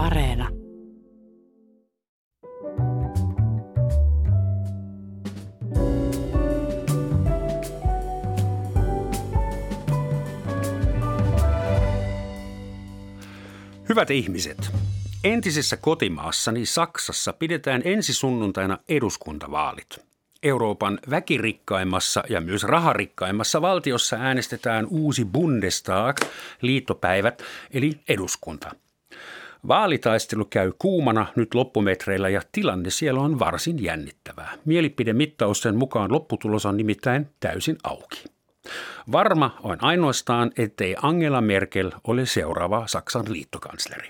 Areena. Hyvät ihmiset, entisessä kotimaassani Saksassa pidetään ensi sunnuntaina eduskuntavaalit. Euroopan väkirikkaimmassa ja myös raharikkaimmassa valtiossa äänestetään uusi Bundestag, liittopäivät, eli eduskunta. Vaalitaistelu käy kuumana nyt loppumetreillä ja tilanne siellä on varsin jännittävää. Mielipidemittausten mukaan lopputulos on nimittäin täysin auki. Varma on ainoastaan, ettei Angela Merkel ole seuraava Saksan liittokansleri.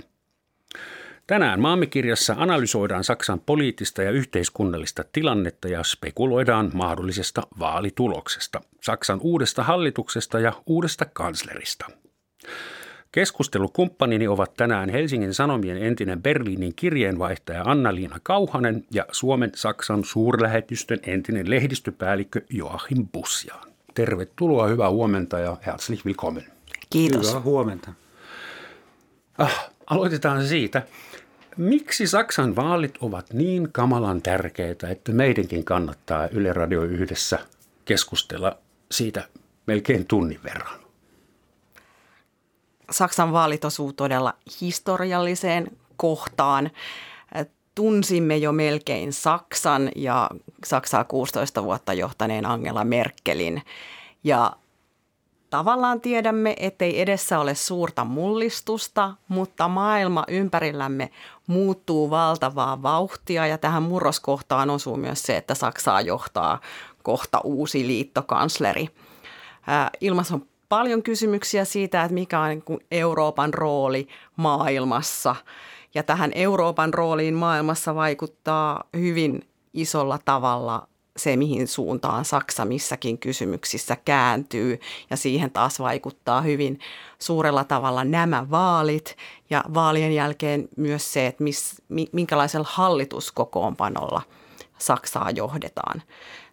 Tänään maamikirjassa analysoidaan Saksan poliittista ja yhteiskunnallista tilannetta ja spekuloidaan mahdollisesta vaalituloksesta, Saksan uudesta hallituksesta ja uudesta kanslerista. Keskustelukumppanini ovat tänään Helsingin Sanomien entinen Berliinin kirjeenvaihtaja Anna-Liina Kauhanen ja Suomen Saksan suurlähetystön entinen lehdistöpäällikkö Joachim Bussiaan. Tervetuloa, hyvää huomenta ja herzlich willkommen. Kiitos. Hyvää huomenta. Ah, aloitetaan siitä. Miksi Saksan vaalit ovat niin kamalan tärkeitä, että meidänkin kannattaa Yle Radio yhdessä keskustella siitä melkein tunnin verran? Saksan vaalit osuu todella historialliseen kohtaan. Tunsimme jo melkein Saksan ja Saksaa 16 vuotta johtaneen Angela Merkelin. Ja tavallaan tiedämme, ettei edessä ole suurta mullistusta, mutta maailma ympärillämme muuttuu valtavaa vauhtia ja tähän murroskohtaan osuu myös se, että Saksaa johtaa kohta uusi liittokansleri. Ilmassa on paljon kysymyksiä siitä, että mikä on niin Euroopan rooli maailmassa. Ja tähän Euroopan rooliin maailmassa vaikuttaa hyvin isolla tavalla se, mihin suuntaan Saksa missäkin kysymyksissä kääntyy. Ja siihen taas vaikuttaa hyvin suurella tavalla nämä vaalit ja vaalien jälkeen myös se, että miss, minkälaisella hallituskokoonpanolla Saksaa johdetaan.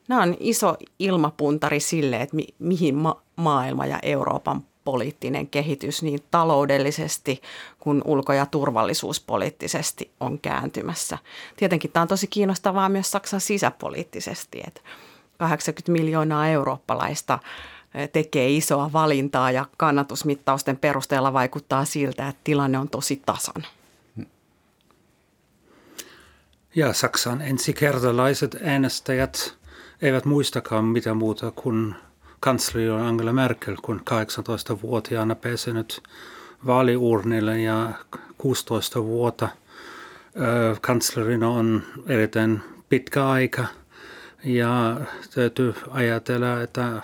Nämä on iso ilmapuntari sille, että mi, mihin ma- maailma ja Euroopan poliittinen kehitys niin taloudellisesti kuin ulko- ja turvallisuuspoliittisesti on kääntymässä. Tietenkin tämä on tosi kiinnostavaa myös Saksan sisäpoliittisesti, että 80 miljoonaa eurooppalaista eh, tekee isoa valintaa ja kannatusmittausten perusteella vaikuttaa siltä, että tilanne on tosi tasan. Ja Saksan ensikertalaiset äänestäjät eivät muistakaan mitä muuta kuin kansleri Angela Merkel, kun 18-vuotiaana pääsenyt vaaliurnille ja 16 vuotta kanslerina on erittäin pitkä aika. Ja täytyy ajatella, että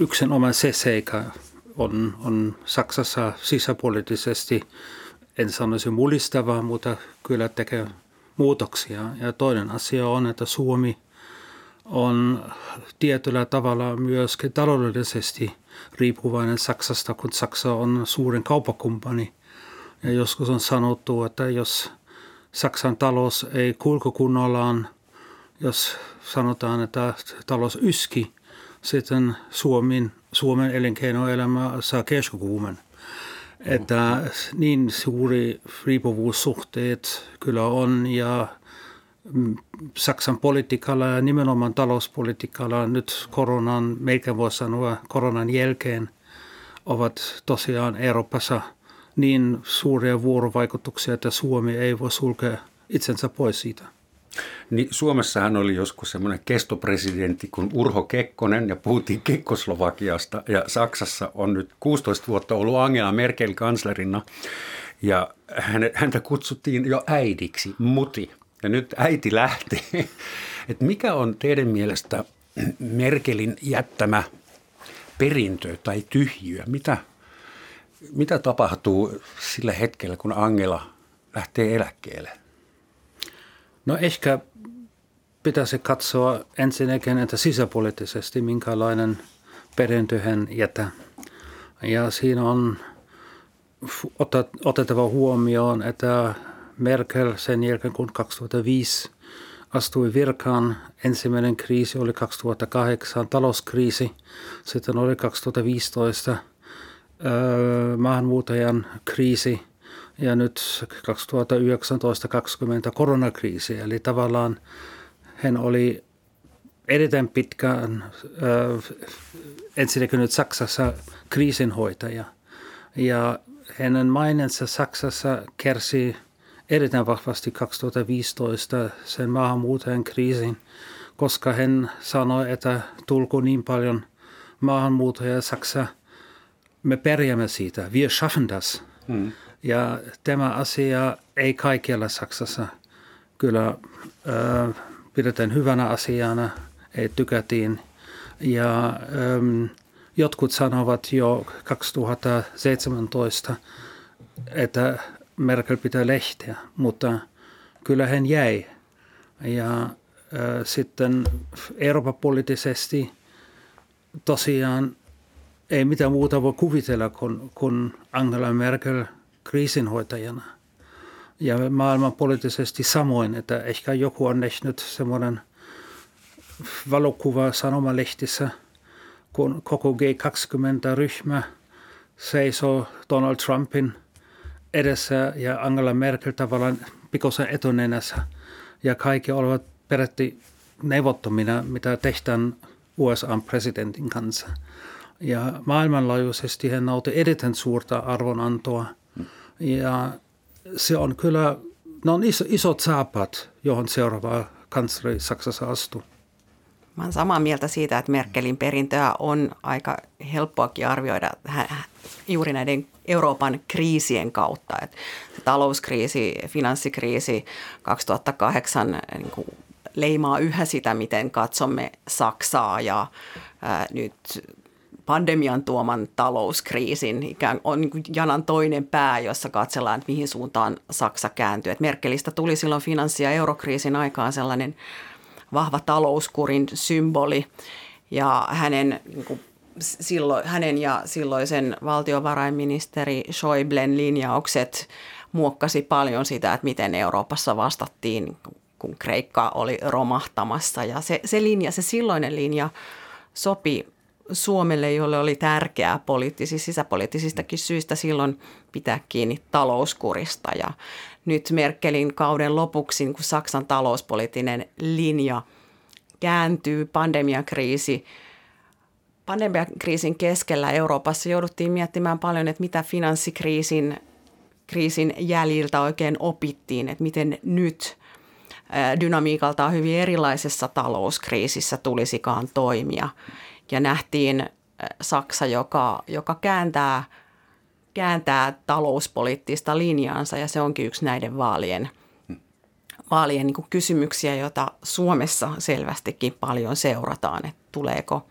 yksinomaan se seikka on, on Saksassa sisäpoliittisesti, en sanoisi mullistavaa, mutta kyllä tekee muutoksia. Ja toinen asia on, että Suomi – on tietyllä tavalla myöskin taloudellisesti riippuvainen Saksasta, kun Saksa on suurin kauppakumppani. Ja joskus on sanottu, että jos Saksan talous ei kulku kunnollaan, jos sanotaan, että talous yski, sitten Suomen, Suomen elinkeinoelämä saa keskukuumen. Että niin suuri riippuvuussuhteet kyllä on ja Saksan politiikalla ja nimenomaan talouspolitiikalla nyt koronan, meikä voi sanoa koronan jälkeen, ovat tosiaan Euroopassa niin suuria vuorovaikutuksia, että Suomi ei voi sulkea itsensä pois siitä. Niin Suomessahan oli joskus semmoinen kestopresidentti kuin Urho Kekkonen ja puhuttiin Kekkoslovakiasta. Ja Saksassa on nyt 16 vuotta ollut Angela Merkel kanslerina. Ja häntä kutsuttiin jo äidiksi, muti ja nyt äiti lähtee. Et mikä on teidän mielestä Merkelin jättämä perintö tai tyhjiö? Mitä, mitä tapahtuu sillä hetkellä, kun Angela lähtee eläkkeelle? No ehkä pitäisi katsoa ensinnäkin, että sisäpoliittisesti minkälainen perintö hän jätä. Ja siinä on otettava huomioon, että Merkel sen jälkeen, kun 2005 astui virkaan. Ensimmäinen kriisi oli 2008 talouskriisi, sitten oli 2015 öö, maahanmuuttajan kriisi ja nyt 2019-2020 koronakriisi. Eli tavallaan hän oli erittäin pitkään äh, ensinnäkin nyt Saksassa kriisinhoitaja. Ja hänen mainensa Saksassa kärsi erittäin vahvasti 2015 sen maahanmuuttajan kriisin, koska hän sanoi, että tulko niin paljon maahanmuuttajia Saksa, me pärjäämme siitä, wir schaffen das. Mm. Ja tämä asia ei kaikkialla Saksassa kyllä äh, pidetään hyvänä asiana, ei tykätiin. Ja ähm, jotkut sanovat jo 2017, että Merkel pitää lehteä, mutta kyllä hän jäi. Ja äh, sitten Euroopan poliittisesti tosiaan ei mitään muuta voi kuvitella kuin, kuin Angela Merkel kriisinhoitajana. Ja maailman poliittisesti samoin, että ehkä joku on nähnyt semmoinen valokuva sanomalehtissä, kun koko G20-ryhmä seisoo Donald Trumpin edessä ja Angela Merkel tavallaan pikosen etunenässä. Ja kaikki olivat peräti neuvottomina, mitä tehdään USA-presidentin kanssa. Ja maailmanlaajuisesti hän nauti erittäin suurta arvonantoa. Ja se on kyllä, ne on iso, isot saapat, johon seuraava kansleri Saksassa astuu. Mä olen samaa mieltä siitä, että Merkelin perintöä on aika helppoakin arvioida juuri näiden Euroopan kriisien kautta. Että talouskriisi, finanssikriisi 2008 niin kuin leimaa yhä sitä, miten katsomme Saksaa ja ää, nyt pandemian tuoman talouskriisin ikään on niin janan toinen pää, jossa katsellaan, että mihin suuntaan Saksa kääntyy. Et Merkelistä tuli silloin finanssi- ja eurokriisin aikaan sellainen vahva talouskurin symboli ja hänen niin kuin silloin, hänen ja silloisen valtiovarainministeri Schäublen linjaukset muokkasi paljon sitä, että miten Euroopassa vastattiin, kun Kreikka oli romahtamassa. Ja se, se linja, se silloinen linja sopi Suomelle, jolle oli tärkeää poliittisista, sisäpoliittisistakin syistä silloin pitää kiinni talouskurista. Ja nyt Merkelin kauden lopuksi, kun Saksan talouspoliittinen linja kääntyy, pandemiakriisi, pandemiakriisin keskellä Euroopassa. Jouduttiin miettimään paljon, että mitä finanssikriisin kriisin jäljiltä oikein opittiin, että miten nyt dynamiikaltaan hyvin erilaisessa talouskriisissä tulisikaan toimia. Ja nähtiin äh, Saksa, joka, joka kääntää, kääntää talouspoliittista linjaansa ja se onkin yksi näiden vaalien, vaalien niin kysymyksiä, joita Suomessa selvästikin paljon seurataan, että tuleeko,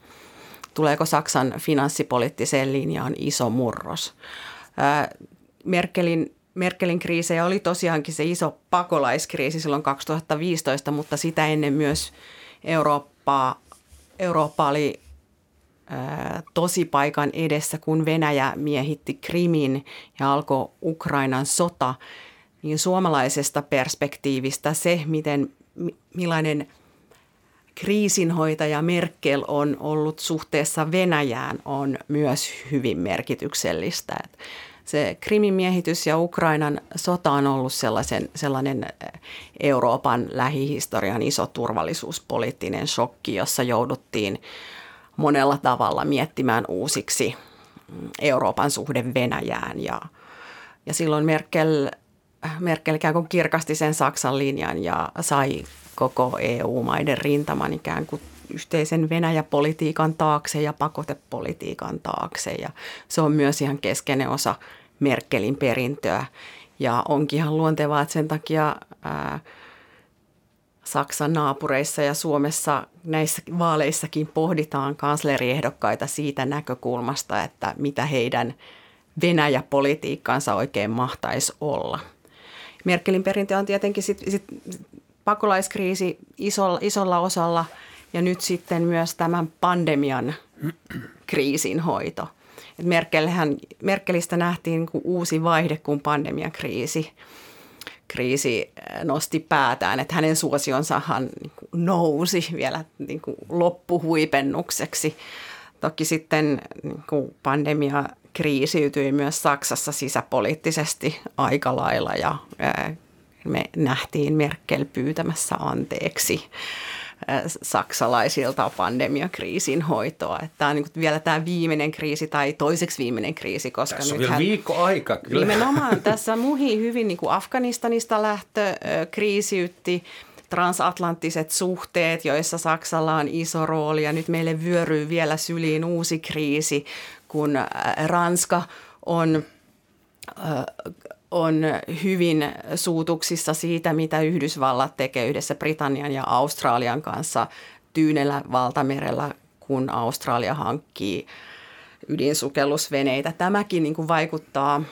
tuleeko Saksan finanssipoliittiseen linjaan iso murros. Merkelin Merkelin kriisejä oli tosiaankin se iso pakolaiskriisi silloin 2015, mutta sitä ennen myös Eurooppaa, Eurooppa oli tosipaikan edessä, kun Venäjä miehitti Krimin ja alkoi Ukrainan sota, niin suomalaisesta perspektiivistä se, miten, millainen kriisinhoitaja Merkel on ollut suhteessa Venäjään, on myös hyvin merkityksellistä. Se Krimin miehitys ja Ukrainan sota on ollut sellaisen, sellainen Euroopan lähihistorian iso turvallisuuspoliittinen shokki, jossa jouduttiin monella tavalla miettimään uusiksi Euroopan suhde Venäjään. Ja, ja silloin Merkel, Merkel ikään kuin kirkasti sen Saksan linjan ja sai koko EU-maiden rintaman ikään kuin yhteisen Venäjä-politiikan taakse ja pakotepolitiikan taakse. Ja se on myös ihan keskeinen osa Merkelin perintöä. Ja onkin ihan luontevaa, että sen takia ää, Saksan naapureissa ja Suomessa näissä vaaleissakin pohditaan kansleriehdokkaita siitä näkökulmasta, että mitä heidän Venäjä-politiikkaansa oikein mahtaisi olla. Merkelin perintö on tietenkin sit, sit pakolaiskriisi isolla, isolla osalla ja nyt sitten myös tämän pandemian kriisin hoito. Merkelistä nähtiin niin uusi vaihde kuin pandemiakriisi kriisi äh, nosti päätään, että hänen suosionsahan niin nousi vielä niin kuin loppuhuipennukseksi. Toki sitten niin kuin pandemia kriisiytyi myös Saksassa sisäpoliittisesti aika lailla ja me nähtiin Merkel pyytämässä anteeksi saksalaisilta pandemiakriisin hoitoa. Tämä on niin vielä tämä viimeinen kriisi tai toiseksi viimeinen kriisi. Koska tässä on vielä viikko aika. Kyllä. Nimenomaan tässä muhi hyvin niin kuin Afganistanista lähtö kriisiytti transatlanttiset suhteet, joissa Saksalla on iso rooli ja nyt meille vyöryy vielä syliin uusi kriisi, kun Ranska on on hyvin suutuksissa siitä, mitä Yhdysvallat tekee yhdessä Britannian ja Australian kanssa Tyynellä valtamerellä, kun Australia hankkii ydinsukellusveneitä. Tämäkin niin kuin vaikuttaa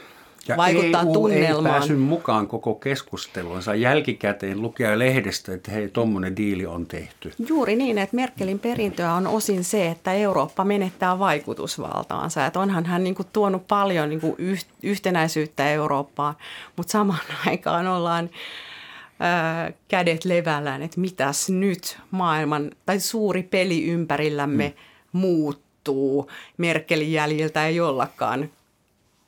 ja vaikuttaa EU tunnelmaan. ei päässyt mukaan koko keskusteluunsa jälkikäteen lukea lehdestä, että hei, tuommoinen diili on tehty. Juuri niin, että Merkelin perintöä on osin se, että Eurooppa menettää vaikutusvaltaansa. Että onhan hän niin kuin tuonut paljon niin kuin yhtenäisyyttä Eurooppaan, mutta samaan aikaan ollaan ää, kädet levällään, että mitäs nyt maailman tai suuri peli ympärillämme hmm. muuttuu. Merkelin jäljiltä ei ollakaan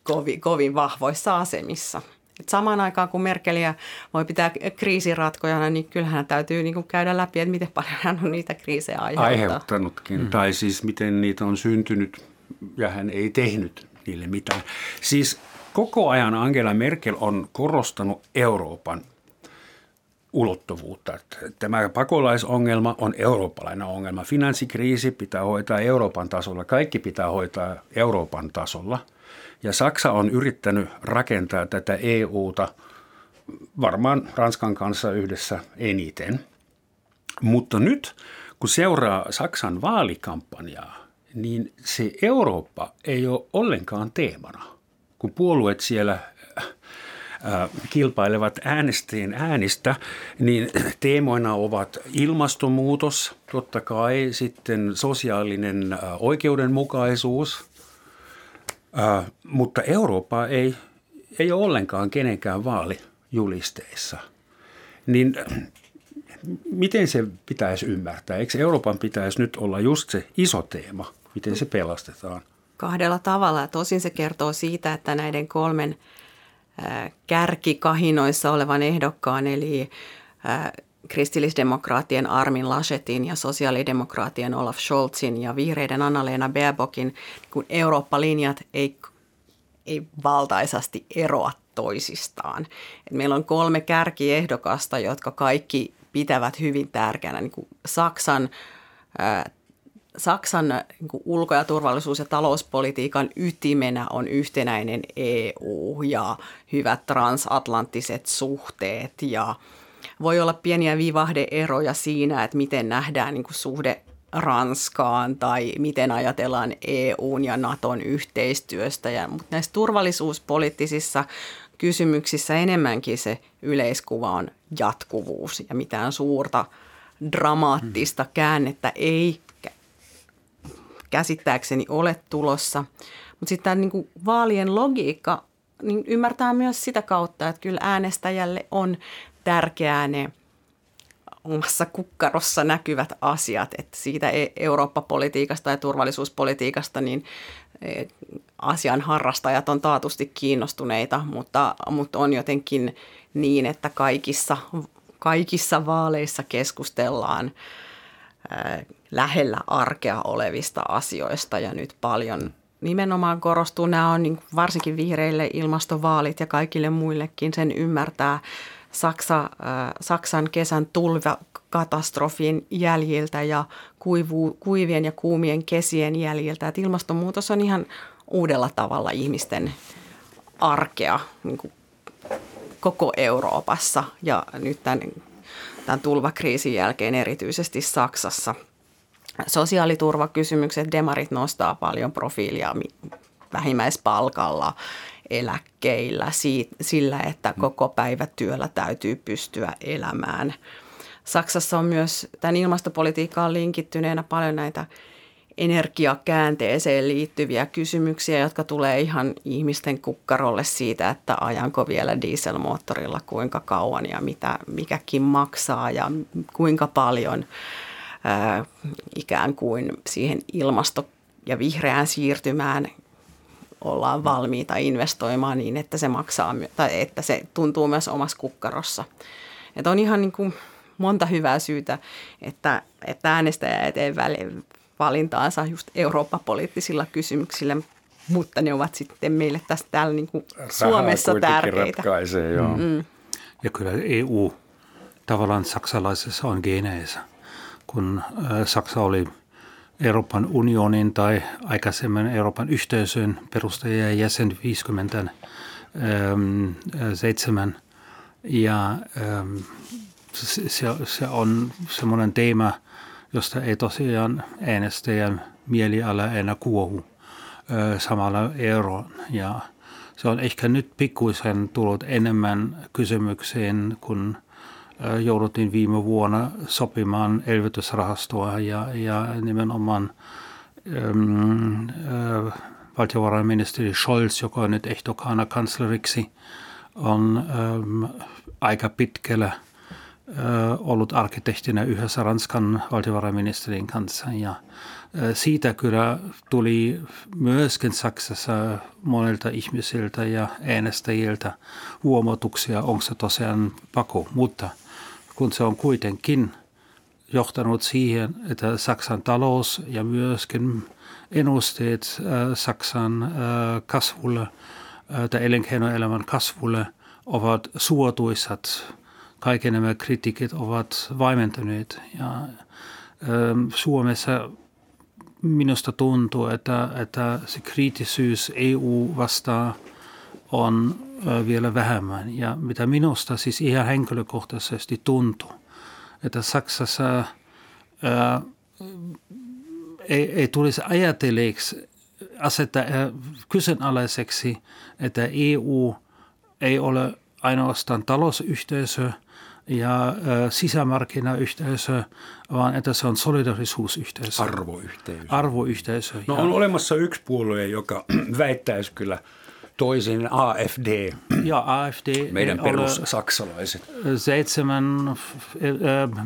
kovin, kovin vahvoissa asemissa. Et samaan aikaan kun Merkeliä voi pitää kriisiratkojana, niin kyllähän täytyy niin käydä läpi, että miten paljon hän on niitä kriisejä aiheuttanutkin. Mm. Tai siis miten niitä on syntynyt ja hän ei tehnyt niille mitään. Siis koko ajan Angela Merkel on korostanut Euroopan ulottuvuutta. Tämä pakolaisongelma on eurooppalainen ongelma. Finanssikriisi pitää hoitaa Euroopan tasolla. Kaikki pitää hoitaa Euroopan tasolla – ja Saksa on yrittänyt rakentaa tätä EUta varmaan Ranskan kanssa yhdessä eniten. Mutta nyt, kun seuraa Saksan vaalikampanjaa, niin se Eurooppa ei ole ollenkaan teemana. Kun puolueet siellä kilpailevat äänestäjien äänistä, niin teemoina ovat ilmastonmuutos, totta kai sitten sosiaalinen oikeudenmukaisuus, Äh, mutta Eurooppa ei, ei ole ollenkaan kenenkään vaalijulisteissa. Niin miten se pitäisi ymmärtää? Eikö Euroopan pitäisi nyt olla just se iso teema? Miten se pelastetaan? Kahdella tavalla. Tosin se kertoo siitä, että näiden kolmen kärkikahinoissa olevan ehdokkaan, eli kristillisdemokraattien Armin Laschetin ja sosiaalidemokraattien Olaf Scholzin ja vihreiden Anna-Leena Baerbockin kun Eurooppa-linjat ei, ei valtaisasti eroa toisistaan. Et meillä on kolme kärkiehdokasta, jotka kaikki pitävät hyvin tärkeänä niin kuin Saksan Saksan niin kuin ulko- ja turvallisuus- ja talouspolitiikan ytimenä on yhtenäinen EU ja hyvät transatlanttiset suhteet ja voi olla pieniä vivahdeeroja siinä, että miten nähdään niin kuin suhde Ranskaan tai miten ajatellaan EUn ja Naton yhteistyöstä. Ja, mutta näissä turvallisuuspoliittisissa kysymyksissä enemmänkin se yleiskuva on jatkuvuus ja mitään suurta dramaattista käännettä ei käsittääkseni ole tulossa. Mutta sitten tämä niin vaalien logiikka niin ymmärtää myös sitä kautta, että kyllä äänestäjälle on tärkeää ne omassa kukkarossa näkyvät asiat, että siitä e- Eurooppa-politiikasta ja turvallisuuspolitiikasta niin e, asian harrastajat on taatusti kiinnostuneita, mutta, mutta on jotenkin niin, että kaikissa, kaikissa vaaleissa keskustellaan lähellä arkea olevista asioista ja nyt paljon nimenomaan korostuu, nämä on niin varsinkin vihreille ilmastovaalit ja kaikille muillekin sen ymmärtää Saksa, äh, Saksan kesän tulvakatastrofin jäljiltä ja kuivu, kuivien ja kuumien kesien jäljiltä. Että ilmastonmuutos on ihan uudella tavalla ihmisten arkea niin kuin koko Euroopassa ja nyt tämän, tämän tulvakriisin jälkeen erityisesti Saksassa. Sosiaaliturvakysymykset, demarit nostaa paljon profiilia vähimmäispalkalla eläkkeillä sillä, että mm. koko päivä työllä täytyy pystyä elämään. Saksassa on myös tämän ilmastopolitiikkaan linkittyneenä paljon näitä energiakäänteeseen liittyviä kysymyksiä, jotka tulee ihan ihmisten kukkarolle siitä, että ajanko vielä dieselmoottorilla kuinka kauan ja mitä mikäkin maksaa ja kuinka paljon ää, ikään kuin siihen ilmasto- ja vihreään siirtymään ollaan valmiita investoimaan niin, että se maksaa tai että se tuntuu myös omassa kukkarossa. Että on ihan niin kuin monta hyvää syytä, että, että äänestäjä eteen valintaansa just Eurooppa-poliittisilla kysymyksillä, mutta ne ovat sitten meille tässä täällä niin kuin Suomessa tärkeitä. Ratkaisee, joo. Mm-hmm. Ja kyllä EU tavallaan saksalaisessa on geneensä. Kun Saksa oli Euroopan unionin tai aikaisemmin Euroopan yhteisön perustaja ja jäsen 57. Ja se, se on semmoinen teema, josta ei tosiaan äänestäjän mieliala enää kuohu samalla euroon. Ja se on ehkä nyt pikkuisen tullut enemmän kysymykseen, kun jouduttiin viime vuonna sopimaan elvytysrahastoa ja, ja nimenomaan ähm, äh, valtiovarainministeri Scholz, joka on nyt ehdokkaana kansleriksi, on ähm, aika pitkällä äh, ollut arkkitehtinä yhdessä Ranskan valtiovarainministerin kanssa. Ja siitä kyllä tuli myöskin Saksassa monilta ihmisiltä ja äänestäjiltä huomautuksia, onko se tosiaan pako, mutta – kun se on kuitenkin johtanut siihen, että Saksan talous ja myöskin ennusteet äh, Saksan äh, kasvulle äh, tai elinkeinoelämän kasvulle ovat suotuisat. Kaikki nämä kritiikit ovat vaimentuneet ja ähm, Suomessa minusta tuntuu, että, että se kriittisyys EU vastaan on vielä vähemmän. Ja mitä minusta siis ihan henkilökohtaisesti tuntuu, että Saksassa ää, ei, ei tulisi ajatelleeksi asettaa kyseenalaiseksi, että EU ei ole ainoastaan talousyhteisö ja sisämarkkinayhteisö, vaan että se on solidarisuusyhteisö. Arvoyhteisö. Arvoyhteisö. No on olemassa yksi puolue, joka väittäisi kyllä – toisin AFD. Ja AFD. Meidän perussaksalaiset. Seitsemän äh,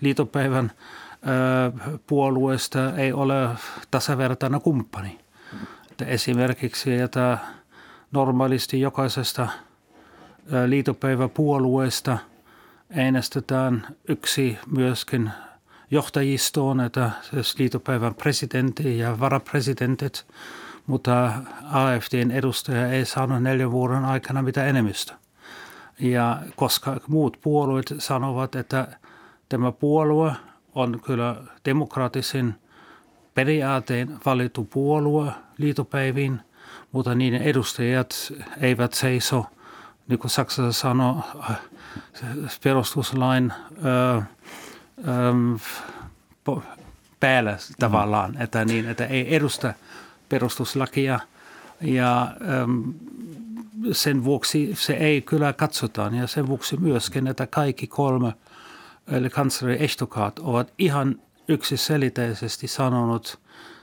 liitopäivän äh, puolueesta ei ole tasavertainen kumppani. Että esimerkiksi että normaalisti jokaisesta liitopäiväpuolueesta äänestetään yksi myöskin johtajistoon, että siis liitopäivän presidentti ja varapresidentit – mutta AFDn edustaja ei saanut neljän vuoden aikana mitä enemmistö. Ja koska muut puolueet sanovat, että tämä puolue on kyllä demokraattisen periaateen valittu puolue liitopäiviin, mutta niiden edustajat eivät seiso, niin kuin Saksassa sanoo, perustuslain ö, ö, päällä tavallaan, että, niin, että ei edusta perustuslakia ja ähm, sen vuoksi se ei kyllä katsotaan ja sen vuoksi myöskin, että kaikki kolme eli kansleri Estokaat ovat ihan yksiselitteisesti sanonut,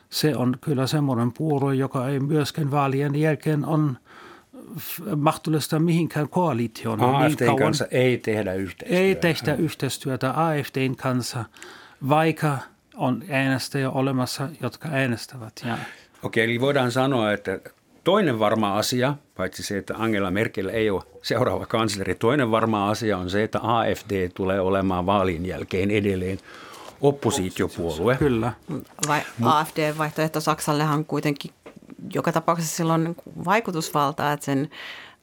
se on kyllä semmoinen puolue, joka ei myöskin vaalien jälkeen on mahdollista mihinkään koalitioon. AFDn niin kanssa ei tehdä yhteistyötä. Ei tehdä yhteistyötä AFDn kanssa, vaikka on äänestäjä olemassa, jotka äänestävät. Ja Okei, eli voidaan sanoa, että toinen varma asia, paitsi se, että Angela Merkel ei ole seuraava kansleri, toinen varma asia on se, että AFD tulee olemaan vaalin jälkeen edelleen oppositiopuolue. Kyllä. Vai AFD-vaihtoehto Saksallehan kuitenkin joka tapauksessa silloin vaikutusvaltaa, että sen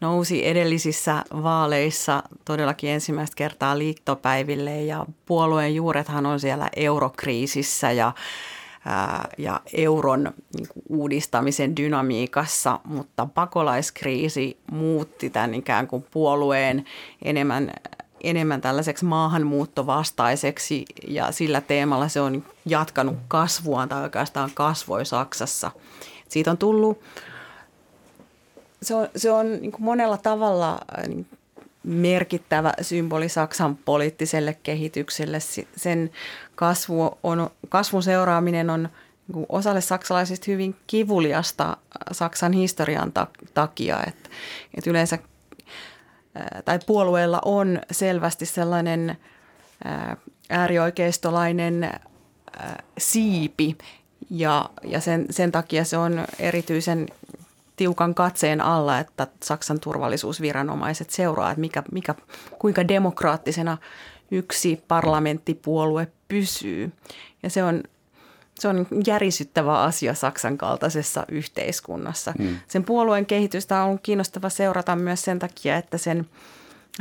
nousi edellisissä vaaleissa todellakin ensimmäistä kertaa liittopäiville ja puolueen juurethan on siellä eurokriisissä ja ja euron niin uudistamisen dynamiikassa, mutta pakolaiskriisi muutti tämän ikään kuin puolueen enemmän, enemmän tällaiseksi maahanmuuttovastaiseksi ja sillä teemalla se on jatkanut kasvuaan tai oikeastaan kasvoi Saksassa. Siitä on tullut, se on, se on niin monella tavalla niin merkittävä symboli Saksan poliittiselle kehitykselle. Sen kasvu on, kasvun seuraaminen on niin osalle saksalaisista hyvin kivuliasta Saksan historian takia. Että, että yleensä tai puolueella on selvästi sellainen äärioikeistolainen siipi ja, ja sen, sen takia se on erityisen tiukan katseen alla, että Saksan turvallisuusviranomaiset seuraa, että mikä, mikä, kuinka demokraattisena yksi parlamenttipuolue pysyy. Ja se on, se on järisyttävä asia Saksan kaltaisessa yhteiskunnassa. Mm. Sen puolueen kehitystä on kiinnostava seurata myös sen takia, että sen,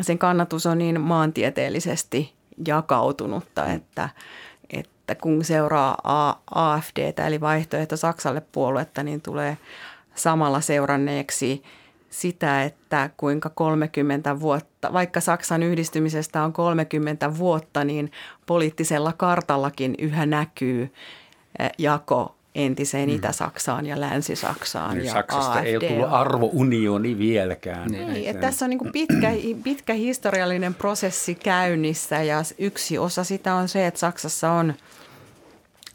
sen kannatus on niin maantieteellisesti jakautunutta, mm. että, että kun seuraa AFDtä eli vaihtoehto Saksalle puoluetta, niin tulee samalla seuranneeksi sitä, että kuinka 30 vuotta, vaikka Saksan yhdistymisestä on 30 vuotta, niin poliittisella kartallakin yhä näkyy eh, jako entiseen mm. Itä-Saksaan ja Länsi-Saksaan. Niin ja Saksasta AFD ei ole tullut arvounioni vieläkään. Niin, niin että tässä on niin pitkä, pitkä historiallinen prosessi käynnissä ja yksi osa sitä on se, että Saksassa on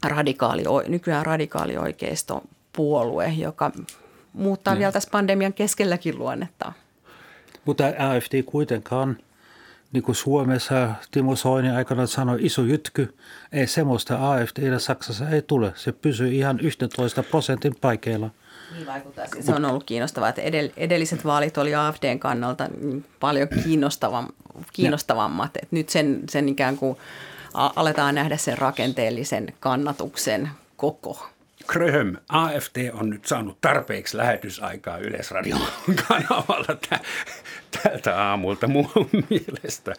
radikaali, nykyään radikaali oikeistopuolue, joka muuttaa niin. vielä tässä pandemian keskelläkin luonnetta. Mutta AFD kuitenkaan, niin kuin Suomessa Timo Soini aikana sanoi, iso jytky, ei semmoista AFD Saksassa ei tule. Se pysyy ihan 11 prosentin paikeilla. Niin vaikuttaa. Se on ollut kiinnostavaa, että edelliset vaalit oli AFDn kannalta niin paljon kiinnostavam, kiinnostavammat. Että nyt sen, sen ikään kuin aletaan nähdä sen rakenteellisen kannatuksen koko Kröhöm, AFT on nyt saanut tarpeeksi lähetysaikaa Yleisradion kanavalla tältä aamulta mun mielestä.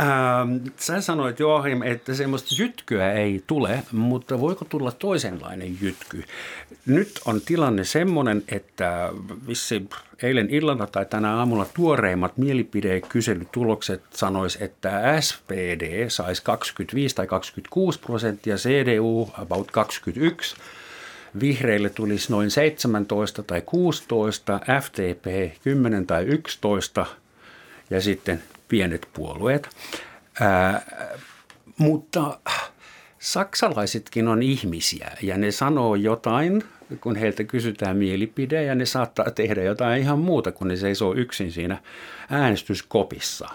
Ähm, sä sanoit Joachim, että semmoista jytkyä ei tule, mutta voiko tulla toisenlainen jytky? Nyt on tilanne semmoinen, että vissi eilen illalla tai tänä aamulla tuoreimmat mielipidekyselytulokset sanois, että SPD saisi 25 tai 26 prosenttia, CDU about 21, vihreille tulisi noin 17 tai 16, FTP 10 tai 11 ja sitten pienet puolueet. Ää, mutta saksalaisetkin on ihmisiä ja ne sanoo jotain, kun heiltä kysytään mielipide ja ne saattaa tehdä jotain ihan muuta, kun ne seisoo yksin siinä äänestyskopissa.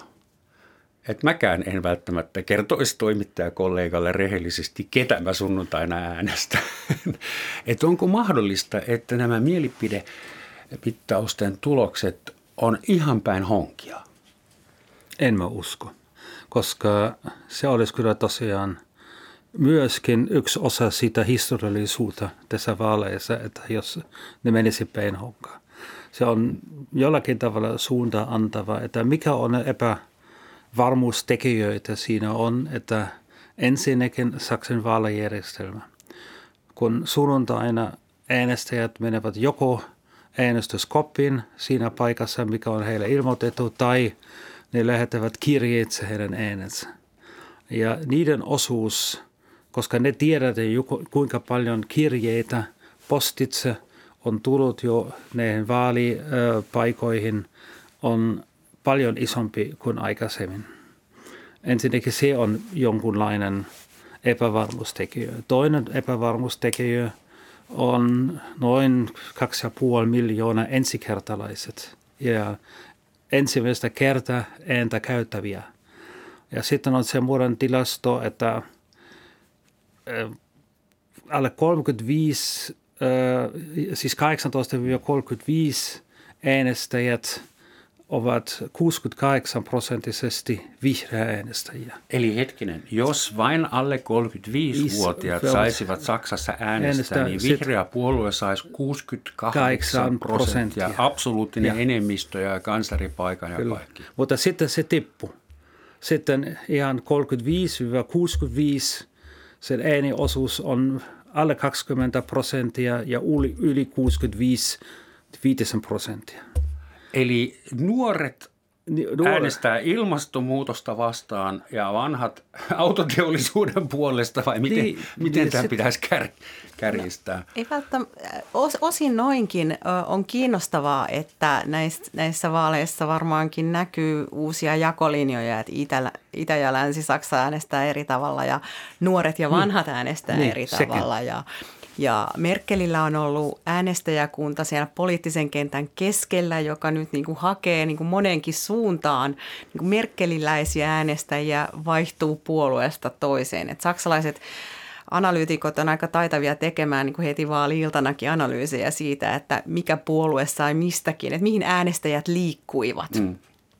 Et mäkään en välttämättä kertoisi toimittajakollegalle rehellisesti, ketä mä sunnuntaina äänestä. Et onko mahdollista, että nämä mielipidepittausten tulokset on ihan päin honkia? En mä usko, koska se olisi kyllä tosiaan myöskin yksi osa sitä historiallisuutta tässä vaaleissa, että jos ne menisi päin. Se on jollakin tavalla suunta antava, että mikä on epävarmuustekijöitä siinä on, että ensinnäkin Saksan vaalajärjestelmä. Kun sunnuntaina äänestäjät menevät joko äänestyskoppiin siinä paikassa, mikä on heille ilmoitettu, tai ne lähettävät kirjeitse heidän äänensä. Ja niiden osuus, koska ne tiedätte kuinka paljon kirjeitä postitse on tullut jo näihin vaalipaikoihin, on paljon isompi kuin aikaisemmin. Ensinnäkin se on jonkunlainen epävarmuustekijä. Toinen epävarmuustekijä on noin 2,5 miljoonaa ensikertalaiset. Ja ensimmäistä kertaa ääntä käyttäviä. Ja sitten on semmoinen tilasto, että alle 35, siis 18-35 äänestäjät – ovat 68 prosenttisesti vihreä äänestäjiä. Eli hetkinen, jos vain alle 35-vuotiaat saisivat Saksassa äänestää, niin vihreä puolue saisi 68 prosenttia, absoluuttinen ja. enemmistö ja kanslaripaikan ja Kyllä. kaikki. Mutta sitten se tippuu. Sitten ihan 35-65 sen ääniosuus on alle 20 prosenttia ja yli 65 5 prosenttia. Eli nuoret Nuor... äänestää ilmastonmuutotosta vastaan ja vanhat autoteollisuuden puolesta vai miten, niin, miten niin, tämä pitäisi kär, kärjistää? No, ei välttämättä, os, osin noinkin on kiinnostavaa, että näissä, näissä vaaleissa varmaankin näkyy uusia jakolinjoja, että Itä, Itä- ja Länsi-Saksa äänestää eri tavalla ja nuoret ja niin. vanhat äänestää niin, eri sekin. tavalla ja ja Merkelillä on ollut äänestäjäkunta siellä poliittisen kentän keskellä, joka nyt niin kuin hakee niin kuin moneenkin suuntaan. Niin kuin merkeliläisiä äänestäjiä vaihtuu puolueesta toiseen. Et saksalaiset analyytikot on aika taitavia tekemään niin kuin heti vaali-iltanakin analyysejä siitä, että mikä puolue sai mistäkin, että mihin äänestäjät liikkuivat. Mm.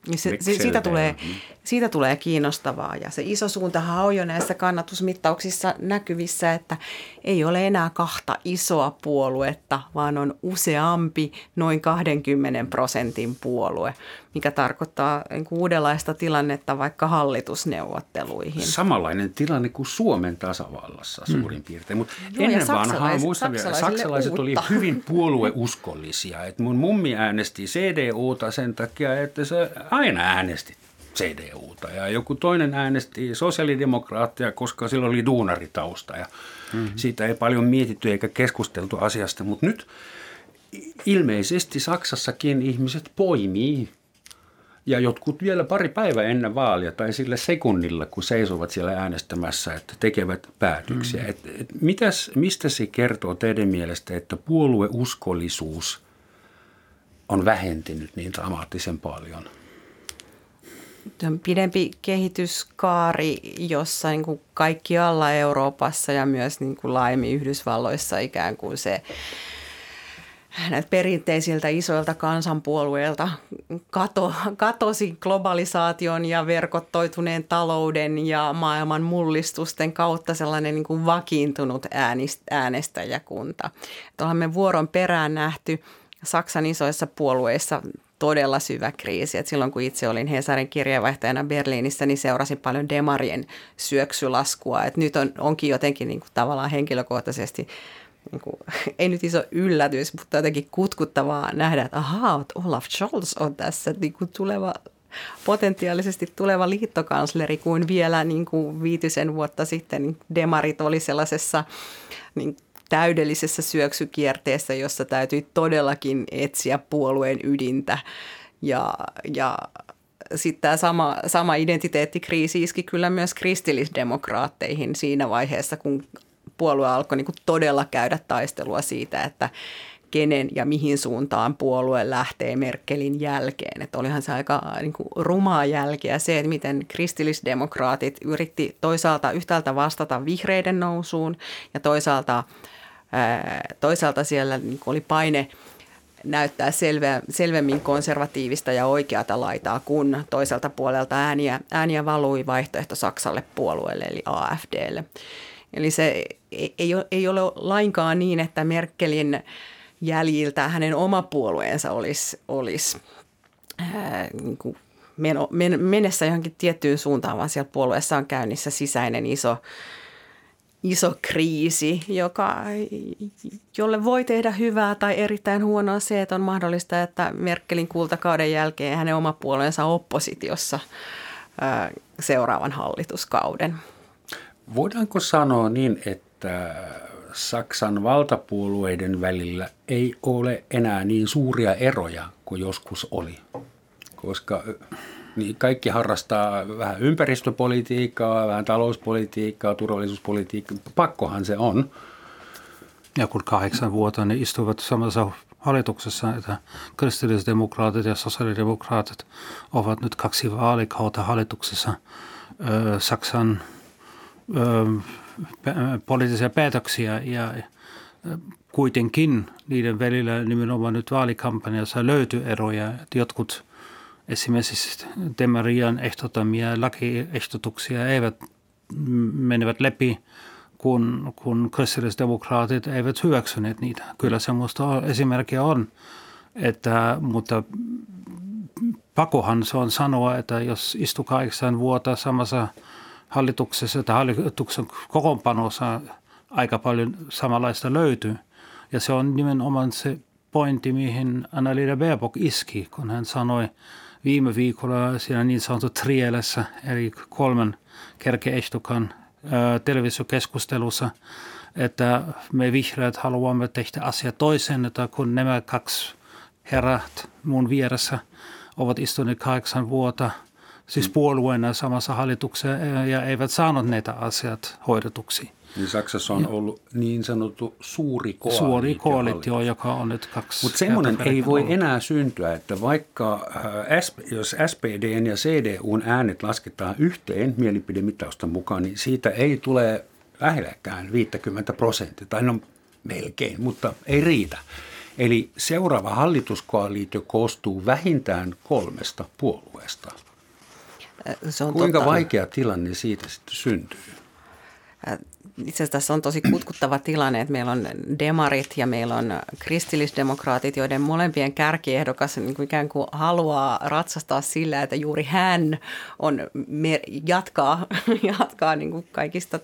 Niin se, se, siitä, tulee, siitä tulee kiinnostavaa. Ja se iso suuntahan on jo näissä kannatusmittauksissa näkyvissä, että ei ole enää kahta isoa puoluetta, vaan on useampi noin 20 prosentin puolue, mikä tarkoittaa niin uudenlaista tilannetta vaikka hallitusneuvotteluihin. Samanlainen tilanne kuin Suomen tasavallassa mm. suurin piirtein, mutta ennen vanhaa muistan saksalaiset oli hyvin puolueuskollisia. Et mun mummi äänesti CDUta sen takia, että se aina äänesti CDUta ja joku toinen äänesti sosiaalidemokraattia, koska sillä oli duunaritausta ja mm-hmm. siitä ei paljon mietitty eikä keskusteltu asiasta, mutta nyt ilmeisesti Saksassakin ihmiset poimii ja jotkut vielä pari päivää ennen vaalia tai sillä sekunnilla, kun seisovat siellä äänestämässä, että tekevät päätöksiä. Mm. Et, et mitäs, mistä se kertoo teidän mielestä, että puolueuskollisuus on vähentynyt niin dramaattisen paljon? pidempi kehityskaari, jossa niin kuin kaikkialla Euroopassa ja myös niin kuin laajemmin Yhdysvalloissa ikään kuin se näitä perinteisiltä isoilta kansanpuolueilta kato, katosi globalisaation ja verkottoituneen talouden ja maailman mullistusten kautta sellainen niin kuin vakiintunut äänestäjäkunta. Että olemme vuoron perään nähty Saksan isoissa puolueissa todella syvä kriisi. Et silloin kun itse olin Hesarin kirjeenvaihtajana Berliinissä, niin seurasin paljon Demarien syöksylaskua. Et nyt on, onkin jotenkin niin kuin tavallaan henkilökohtaisesti niin kuin, ei nyt iso yllätys, mutta jotenkin kutkuttavaa nähdä, että ahaa, Olaf Scholz on tässä niin kuin tuleva potentiaalisesti tuleva liittokansleri, kuin vielä niin kuin viitisen vuotta sitten niin demarit oli sellaisessa niin täydellisessä syöksykierteessä, jossa täytyy todellakin etsiä puolueen ydintä. Ja, ja sitten tämä sama, sama identiteettikriisi iski kyllä myös kristillisdemokraatteihin siinä vaiheessa, kun puolue alkoi niin kuin todella käydä taistelua siitä, että kenen ja mihin suuntaan puolue lähtee Merkelin jälkeen. Että olihan se aika niin kuin, rumaa jälkeä se, että miten kristillisdemokraatit yritti toisaalta yhtäältä vastata vihreiden nousuun ja toisaalta, toisaalta siellä niin kuin oli paine näyttää selve, selvemmin konservatiivista ja oikeata laitaa, kun toiselta puolelta ääniä, ääniä valui vaihtoehto Saksalle puolueelle eli AFDlle. Eli se ei, ei ole lainkaan niin, että Merkelin jäljiltä hänen oma puolueensa olisi, olisi ää, niin kuin meno, men, menessä johonkin tiettyyn suuntaan, vaan siellä puolueessa on käynnissä sisäinen iso, iso kriisi, joka, jolle voi tehdä hyvää tai erittäin huonoa se, että on mahdollista, että Merkelin kultakauden jälkeen hänen oma puolueensa oppositiossa ää, seuraavan hallituskauden. Voidaanko sanoa niin, että Saksan valtapuolueiden välillä ei ole enää niin suuria eroja kuin joskus oli? Koska niin kaikki harrastaa vähän ympäristöpolitiikkaa, vähän talouspolitiikkaa, turvallisuuspolitiikkaa. Pakkohan se on. Ja kun kahdeksan vuotta ne istuvat samassa hallituksessa, että kristillisdemokraatit ja sosiaalidemokraatit ovat nyt kaksi vaalikautta hallituksessa Saksan poliittisia päätöksiä ja kuitenkin niiden välillä nimenomaan nyt vaalikampanjassa löytyy eroja. Jotkut esimerkiksi Demarian ehtotamia lakiehdotuksia eivät menevät läpi, kun, kun kristillisdemokraatit eivät hyväksyneet niitä. Kyllä semmoista esimerkkiä on, että, mutta pakohan se on sanoa, että jos istuu kahdeksan vuotta samassa – hallituksessa tai hallituksen kokoonpanossa aika paljon samanlaista löytyy. Ja se on nimenomaan se pointti, mihin Anna-Liida Baerbock iski, kun hän sanoi viime viikolla siinä niin sanottu trielessä, eli kolmen kärkeehtokan televisiokeskustelussa, että me vihreät haluamme tehdä asia toisen, että kun nämä kaksi herrat mun vieressä ovat istuneet kahdeksan vuotta – siis puolueena samassa hallituksessa ja eivät saaneet näitä asiat hoidetuksi. Niin Saksassa on ollut niin sanottu suuri koalitio. Suuri koalitio, joka on nyt kaksi. Mutta semmoinen ei voi enää syntyä, että vaikka jos SPDn ja CDUn äänet lasketaan yhteen mielipidemittausten mukaan, niin siitä ei tule lähelläkään 50 prosenttia, tai no melkein, mutta ei riitä. Eli seuraava hallituskoalitio koostuu vähintään kolmesta puolueesta. Se on Kuinka totta. vaikea tilanne siitä sitten syntyy? Itse asiassa tässä on tosi kutkuttava tilanne, että meillä on demarit ja meillä on kristillisdemokraatit, joiden molempien kärkiehdokas niin kuin ikään kuin haluaa ratsastaa sillä, että juuri hän on, jatkaa, jatkaa niin kuin kaikista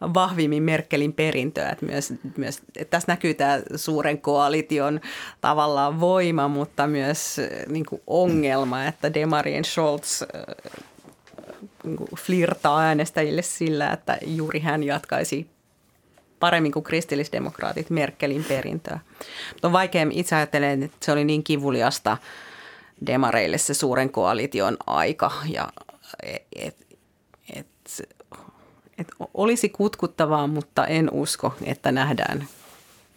vahvimmin Merkelin perintöä. Että myös, myös, että tässä näkyy tämä suuren koalition tavallaan voima, mutta myös niin kuin ongelma, että Demarien Scholz niin kuin flirtaa äänestäjille sillä, että juuri hän jatkaisi paremmin kuin kristillisdemokraatit Merkelin perintöä. Mutta on vaikea, itse ajattelen, että se oli niin kivuliasta demareille se suuren koalition aika ja et, et, et olisi kutkuttavaa, mutta en usko, että nähdään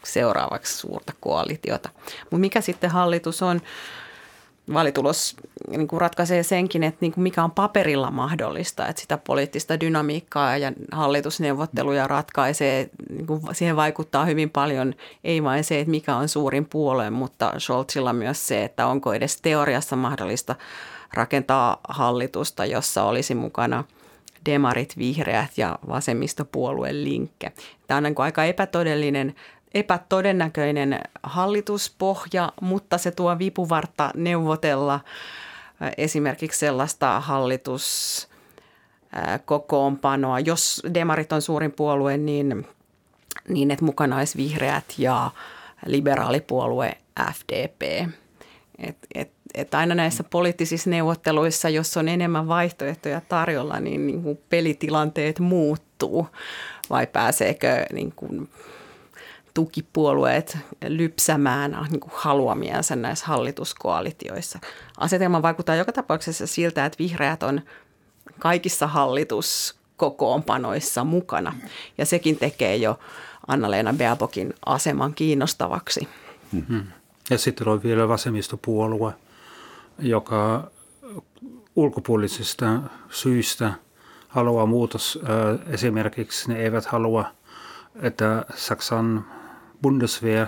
seuraavaksi suurta koalitiota. Mutta mikä sitten hallitus on? Valitulos niin kuin ratkaisee senkin, että niin kuin mikä on paperilla mahdollista, että sitä poliittista dynamiikkaa ja hallitusneuvotteluja ratkaisee. Niin kuin siihen vaikuttaa hyvin paljon, ei vain se, että mikä on suurin puolue, mutta Scholzilla myös se, että onko edes teoriassa mahdollista rakentaa hallitusta, jossa olisi mukana – demarit, vihreät ja vasemmistopuolueen linkke. Tämä on niin aika epätodellinen epätodennäköinen hallituspohja, mutta se tuo vipuvartta neuvotella esimerkiksi sellaista hallituskokoonpanoa. Jos demarit on suurin puolue, niin, niin että mukana olisi vihreät ja liberaalipuolue FDP. Et, et että aina näissä poliittisissa neuvotteluissa, jos on enemmän vaihtoehtoja tarjolla, niin, niin kuin pelitilanteet muuttuu vai pääseekö niin kuin tukipuolueet lypsämään niin kuin haluamiansa näissä hallituskoalitioissa. Asetelma vaikuttaa joka tapauksessa siltä, että vihreät on kaikissa hallituskokoonpanoissa mukana ja sekin tekee jo Anna-Leena Beabokin aseman kiinnostavaksi. Mm-hmm. Ja sitten on vielä vasemmistopuolue – joka ulkopuolisista syistä haluaa muutos. Esimerkiksi ne eivät halua, että Saksan Bundeswehr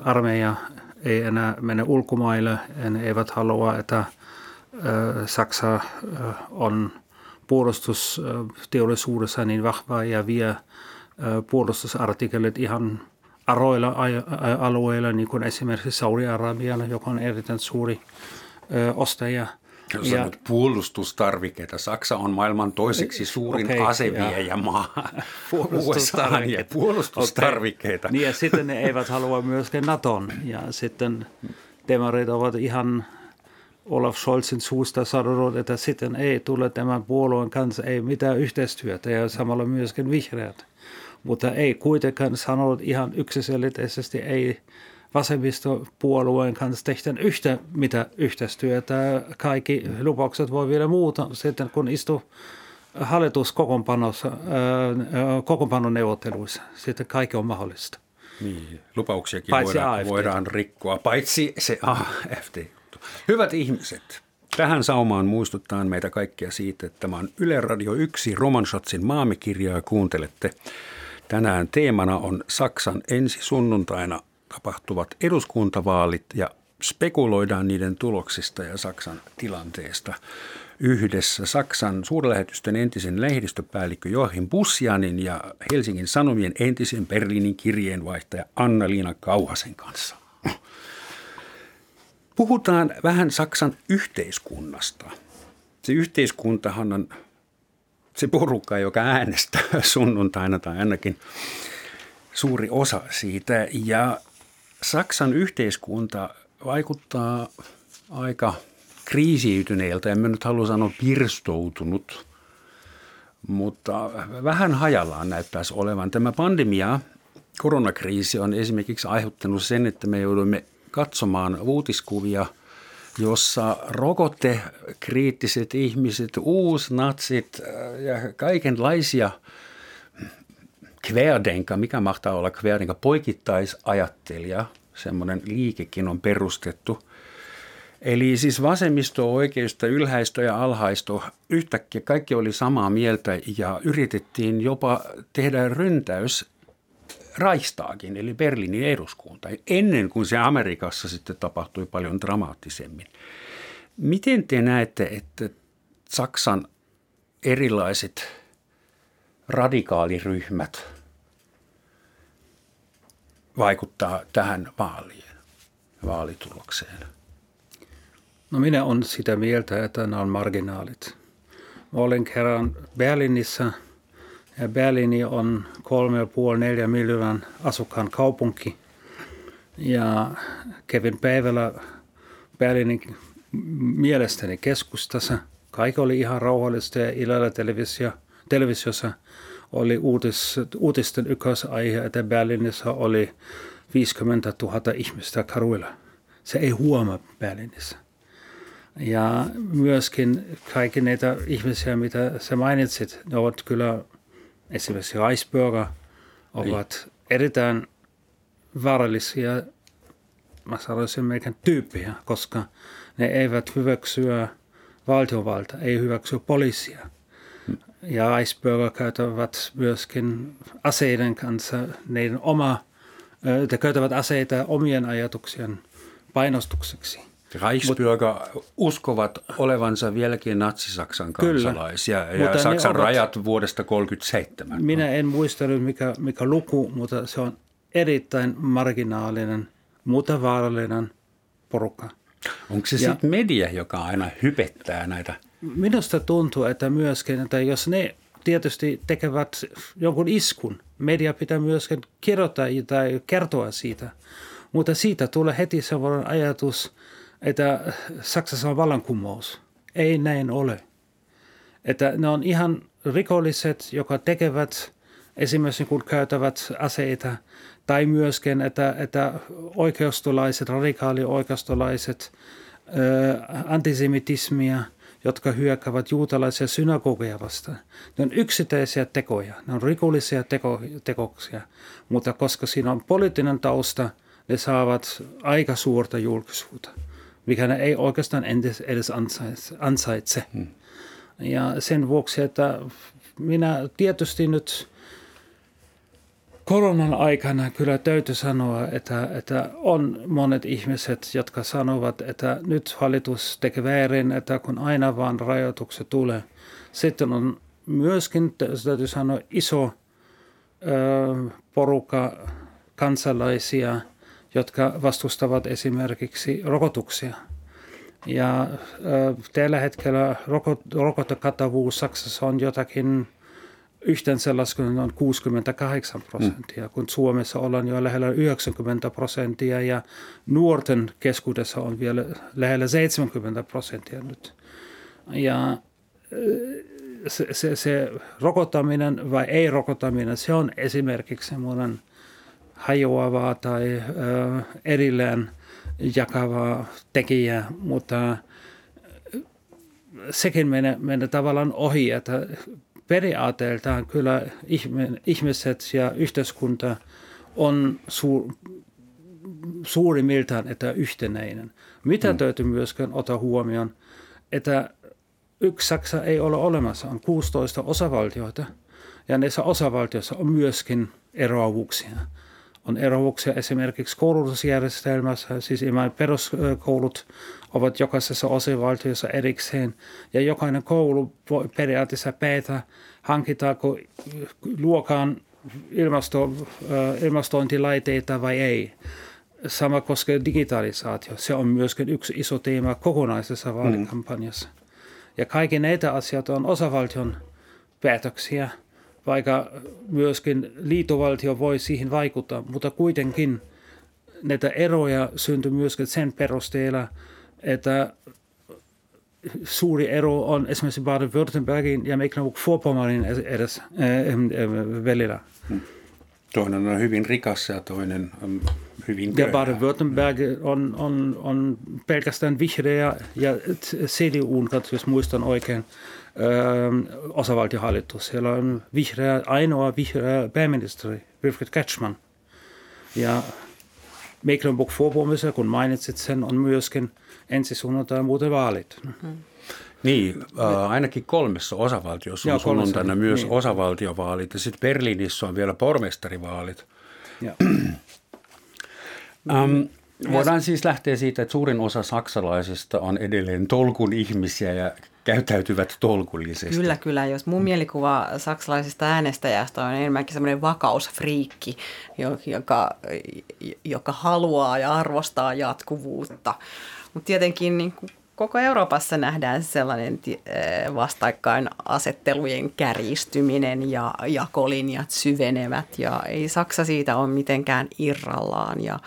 armeija ei enää mene ulkomaille. Ne eivät halua, että Saksa on puolustusteollisuudessa niin vahva ja vie puolustusartikelit ihan – aroilla alueilla, niin kuin esimerkiksi Saudi-Arabialla, joka on erittäin suuri ö, ostaja. Jos ja, puolustustarvikkeita. Saksa on maailman toiseksi suurin okay, aseviejämaa. Puolustustarvikkeita. puolustustarvikkeita. Okay. Niin ja sitten ne eivät halua myöskään Naton. Ja sitten demarit ovat ihan Olaf Scholzin suusta sanonut, että sitten ei tule tämän puolueen kanssa ei mitään yhteistyötä ja samalla myöskin vihreät mutta ei kuitenkaan sanonut ihan yksiselitteisesti, ei vasemmistopuolueen kanssa tehdään yhtä mitä yhteistyötä. Kaikki lupaukset voi vielä muuta sitten, kun istuu hallituskokoonpanossa, kokoonpanoneuvotteluissa. Sitten kaikki on mahdollista. Niin, lupauksiakin voidaan, voidaan rikkoa, paitsi se AFD. Hyvät ihmiset, Tähän saumaan muistuttaa meitä kaikkia siitä, että tämä on Yle Radio 1 Romanschatzin maamikirjaa kuuntelette. Tänään teemana on Saksan ensi sunnuntaina tapahtuvat eduskuntavaalit ja spekuloidaan niiden tuloksista ja Saksan tilanteesta yhdessä Saksan suurlähetysten entisen lehdistöpäällikkö Joachim Bussianin ja Helsingin Sanomien entisen Berliinin kirjeenvaihtaja Anna-Liina Kauhasen kanssa. Puhutaan vähän Saksan yhteiskunnasta. Se yhteiskuntahan on se porukka, joka äänestää sunnuntaina tai ainakin suuri osa siitä. Ja Saksan yhteiskunta vaikuttaa aika kriisiytyneeltä, en mä nyt halua sanoa pirstoutunut, mutta vähän hajallaan näyttäisi olevan. Tämä pandemia, koronakriisi on esimerkiksi aiheuttanut sen, että me joudumme katsomaan uutiskuvia – jossa rokotekriittiset ihmiset, uusnatsit äh, ja kaikenlaisia kverdenka, mikä mahtaa olla kverdenka, poikittaisajattelija, semmoinen liikekin on perustettu, Eli siis vasemmisto, oikeisto, ylhäistö ja alhaisto, yhtäkkiä kaikki oli samaa mieltä ja yritettiin jopa tehdä ryntäys Reichstagin, eli Berliinin eduskunta, ennen kuin se Amerikassa sitten tapahtui paljon dramaattisemmin. Miten te näette, että Saksan erilaiset radikaaliryhmät vaikuttaa tähän vaaliin, vaalitulokseen? No minä olen sitä mieltä, että nämä on marginaalit. Mä olin kerran Berliinissä Berliini on 3,5-4 miljoonan asukkaan kaupunki. Ja kävin päivällä Berliinin mielestäni keskustassa. Kaikki oli ihan rauhallista ja illalla televisio, televisiossa oli uutis, uutisten ykkösaihe, että Berliinissä oli 50 000 ihmistä karuilla. Se ei huomaa Berliinissä. Ja myöskin kaikki näitä ihmisiä, mitä sä mainitsit, ne ovat kyllä esimerkiksi Reichsbürger, ovat niin. erittäin vaarallisia, mä sanoisin melkein tyyppiä, koska ne eivät hyväksyä valtiovalta, ei hyväksy poliisia. Ja Reichsbürger käyttävät myöskin aseiden kanssa, neidän oma, te käyttävät aseita omien ajatuksien painostukseksi. Reichsbürger uskovat olevansa vieläkin natsi-Saksan kansalaisia Kyllä, ja Saksan ovat, rajat vuodesta 1937. Minä en muista nyt mikä, mikä luku, mutta se on erittäin marginaalinen, mutta vaarallinen porukka. Onko se sitten media, joka aina hypettää näitä? Minusta tuntuu, että myöskin, että jos ne tietysti tekevät jonkun iskun, media pitää myöskin kirjoittaa tai kertoa siitä. Mutta siitä tulee heti sellainen ajatus, että Saksassa on vallankumous. Ei näin ole. Että ne on ihan rikolliset, jotka tekevät esimerkiksi kun käytävät aseita, tai myöskin, että, että oikeistolaiset, radikaali oikeistolaiset, antisemitismia, jotka hyökkäävät juutalaisia synagogeja vastaan. Ne on yksittäisiä tekoja, ne on rikollisia teko, tekoksia, mutta koska siinä on poliittinen tausta, ne saavat aika suurta julkisuutta mikä ne ei oikeastaan edes, edes ansaitse. Hmm. Ja sen vuoksi, että minä tietysti nyt koronan aikana kyllä täytyy sanoa, että, että on monet ihmiset, jotka sanovat, että nyt hallitus tekee väärin, että kun aina vaan rajoitukset tulee. Sitten on myöskin, täytyy sanoa, iso ö, porukka kansalaisia – jotka vastustavat esimerkiksi rokotuksia. Ja tällä hetkellä rokotekattavuus Saksassa on jotakin yhteensä laskenut noin 68 prosenttia, mm. kun Suomessa ollaan jo lähellä 90 prosenttia ja nuorten keskuudessa on vielä lähellä 70 prosenttia nyt. Ja se, se, se rokottaminen vai ei rokottaminen, se on esimerkiksi semmoinen – hajoavaa tai ö, erillään jakavaa tekijää, mutta sekin menee, menee tavallaan ohi, että periaatteeltaan kyllä ihmiset ja yhteiskunta on suur, suurimmiltaan että yhtenäinen. Mitä mm. täytyy myöskin ottaa huomioon, että yksi Saksa ei ole olemassa, on 16 osavaltioita ja näissä osavaltioissa on myöskin eroavuuksia on erouksia esimerkiksi koulutusjärjestelmässä, siis peruskoulut ovat jokaisessa osavaltiossa erikseen, ja jokainen koulu voi periaatteessa päätä, hankitaanko luokan ilmasto, ilmastointilaiteita vai ei. Sama koskee digitalisaatio. Se on myöskin yksi iso teema kokonaisessa vaalikampanjassa. Mm. Ja kaikki näitä asioita on osavaltion päätöksiä – vaikka myöskin liitovaltio voi siihen vaikuttaa, mutta kuitenkin näitä eroja syntyy myöskin sen perusteella, että suuri ero on esimerkiksi Baden-Württembergin ja Mecklenburg-Vorpommernin edes äh, välillä. Hmm. Toinen on hyvin rikas ja toinen on hyvin Ja Baden-Württemberg on, on, on pelkästään vihreä ja CDU, jos muistan oikein, osavaltiohallitus. Siellä on vihreä, ainoa vihreä pääministeri, Wilfried Kretschmann. Ja Mecklenburg-Vorpommessa, kun mainitsit sen, on myöskin ensi sunnuntaina muuten vaalit. Mm. Niin, äh, ainakin kolmessa osavaltiossa on sunnuntaina myös niin. osavaltiovaalit ja sitten Berliinissä on vielä pormestarivaalit. um, voidaan siis lähteä siitä, että suurin osa saksalaisista on edelleen tolkun ihmisiä ja käyttäytyvät tolkullisesti. Kyllä, kyllä. Jos mun mielikuva saksalaisista äänestäjästä on enemmänkin semmoinen vakausfriikki, joka, joka haluaa ja arvostaa jatkuvuutta. Mutta tietenkin niin koko Euroopassa nähdään sellainen eh, vastaikkain asettelujen kärjistyminen ja jakolinjat syvenevät ja ei Saksa siitä ole mitenkään irrallaan. Ja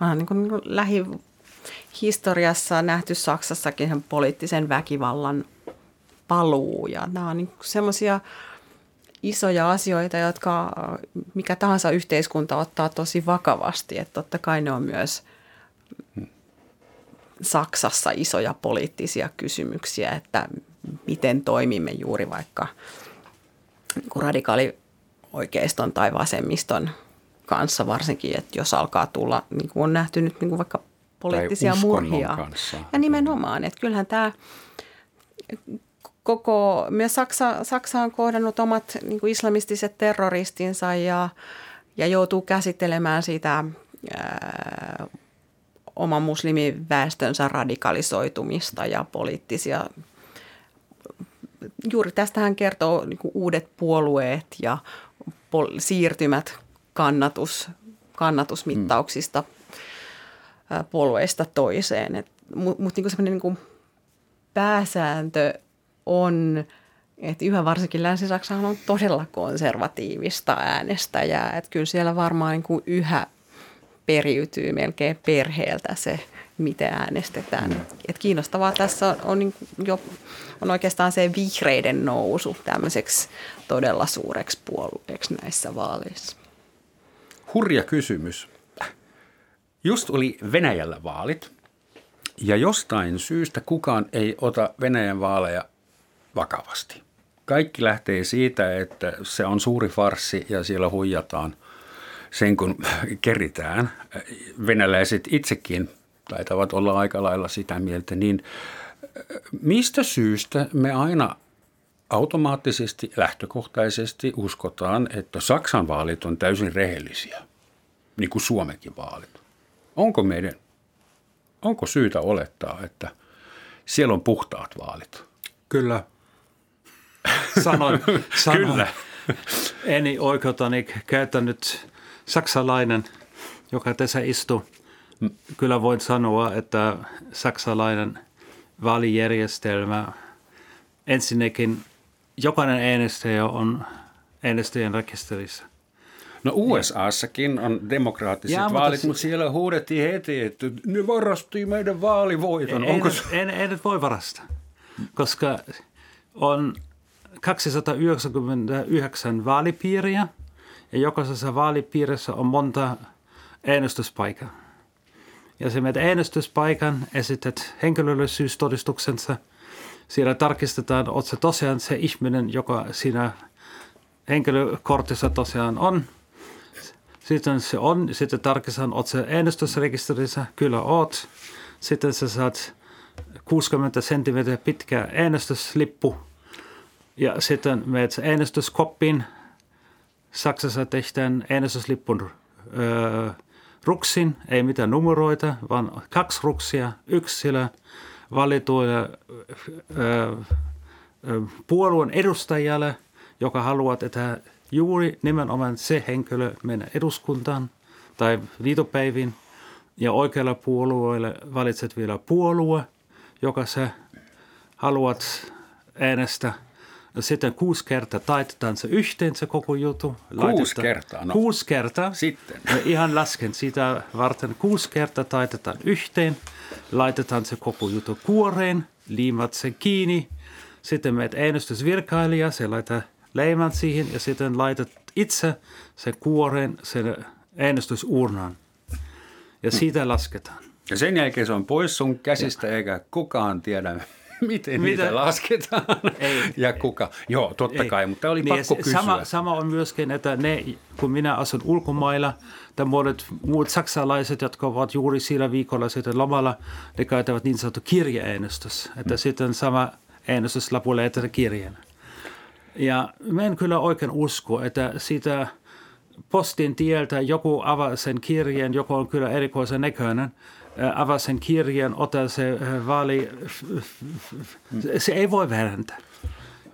onhan niin kuin, lähihistoriassa nähty Saksassakin poliittisen väkivallan paluu ja nämä on niin semmoisia isoja asioita, jotka mikä tahansa yhteiskunta ottaa tosi vakavasti. Että totta kai ne on myös Saksassa isoja poliittisia kysymyksiä, että miten toimimme juuri vaikka niin radikaali oikeiston tai vasemmiston kanssa varsinkin, että jos alkaa tulla, niin kuin on nähty nyt niin kuin vaikka poliittisia murhia. Kanssa. Ja nimenomaan, että kyllähän tämä koko, myös Saksa, Saksa on kohdannut omat niin kuin islamistiset terroristinsa ja, ja joutuu käsittelemään sitä ää, oman muslimiväestönsä radikalisoitumista ja poliittisia. Juuri tästä hän kertoo niin uudet puolueet ja pol- siirtymät kannatus, kannatusmittauksista mm. puolueista toiseen. Mutta mut, niin semmoinen niin pääsääntö on, että yhä varsinkin Länsi-Saksa on todella konservatiivista äänestäjää. Että kyllä siellä varmaan niin kuin yhä periytyy melkein perheeltä se, miten äänestetään. Mm. Et kiinnostavaa tässä on, on, niin jo, on oikeastaan se vihreiden nousu tämmöiseksi todella suureksi puolueeksi näissä vaaleissa. Hurja kysymys. Just oli Venäjällä vaalit ja jostain syystä kukaan ei ota Venäjän vaaleja vakavasti. Kaikki lähtee siitä, että se on suuri farsi ja siellä huijataan sen kun keritään. Venäläiset itsekin taitavat olla aika lailla sitä mieltä, niin mistä syystä me aina automaattisesti, lähtökohtaisesti uskotaan, että Saksan vaalit on täysin rehellisiä, niin kuin Suomenkin vaalit. Onko meidän, onko syytä olettaa, että siellä on puhtaat vaalit? Kyllä, sanoin, sanoin Kyllä. eni oikeutani käytän nyt saksalainen, joka tässä istuu. Kyllä voin sanoa, että saksalainen vaalijärjestelmä ensinnäkin jokainen äänestäjä on äänestäjän rekisterissä. No USAssakin on demokraattiset ja, vaalit, mutta, mutta siellä huudettiin heti, että ne varasti meidän vaalivoiton. Ei, Onko... ei, ei nyt voi varastaa, koska on 299 vaalipiiriä ja jokaisessa vaalipiirissä on monta äänestyspaikkaa. Ja se menet äänestyspaikan, esität henkilöllisyystodistuksensa. Siellä tarkistetaan, oletko se tosiaan se ihminen, joka siinä henkilökortissa tosiaan on. Sitten se on, sitten tarkistetaan, oletko se äänestysrekisterissä, kyllä oot. Sitten sä saat 60 senttimetriä pitkä äänestyslippu ja sitten menet äänestyskoppiin. Saksassa tehdään äänestyslippun öö, ruksin, ei mitään numeroita, vaan kaksi ruksia, yksilö valituille öö, puolueen edustajalle, joka haluaa, että juuri nimenomaan se henkilö mennä eduskuntaan tai liitopäiviin. Ja oikealla puolueelle valitset vielä puolue, joka sä haluat äänestä – No sitten kuusi kertaa taitetaan se yhteen se koko juttu. Kuusi kertaa? No. Kuusi kertaa. Sitten? No ihan lasken sitä varten. Kuusi kertaa taitetaan yhteen, laitetaan se koko juttu kuoreen, liimat sen kiinni. Sitten meet äänestysvirkailija, se laittaa leiman siihen ja sitten laitat itse sen kuoreen sen äänestysurnan. Ja siitä lasketaan. Ja sen jälkeen se on pois sun käsistä eikä kukaan tiedä, Miten Mitä? niitä lasketaan ei. ja kuka? Joo, totta ei. kai, mutta oli niin, pakko kysyä. Sama, sama on myöskin, että ne, kun minä asun ulkomailla, tai monet muut saksalaiset, jotka ovat juuri sillä viikolla sitten lomalla, ne käytävät niin sanottu kirjeäänestys. Että mm. sitten sama äänestyslapu lähetetään kirjeenä. Ja mä en kyllä oikein usko, että sitä postin tieltä joku avaa sen kirjeen, joku on kyllä erikoisen näköinen, avaa sen kirjeen, ottaa se vaali, se ei voi väärentää.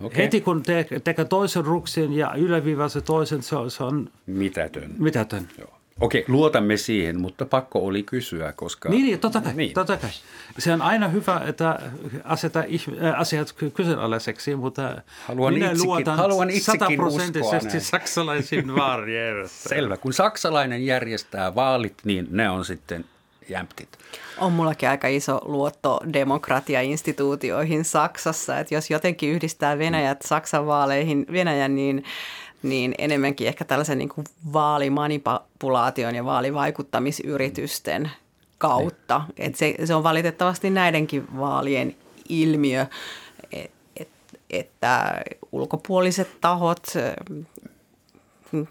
Okay. Heti kun te, tekee toisen ruksin ja yläviivaa se toisen, se on, se on mitätön. mitätön. Joo. Okei, luotamme siihen, mutta pakko oli kysyä, koska... Niin, niin totta kai, niin. totta kai. Se on aina hyvä, että aseta äh, asiat kyseenalaiseksi, mutta haluan minä itsekin, luotan haluan sataprosenttisesti saksalaisiin vaalijärjestelmään. Selvä. Kun saksalainen järjestää vaalit, niin ne on sitten jämptit. On mullakin aika iso luotto demokratia-instituutioihin Saksassa, että jos jotenkin yhdistää Venäjät Saksan vaaleihin, Venäjän, niin niin enemmänkin ehkä tällaisen niin kuin vaalimanipulaation ja vaalivaikuttamisyritysten kautta. Niin. Et se, se on valitettavasti näidenkin vaalien ilmiö, et, et, että ulkopuoliset tahot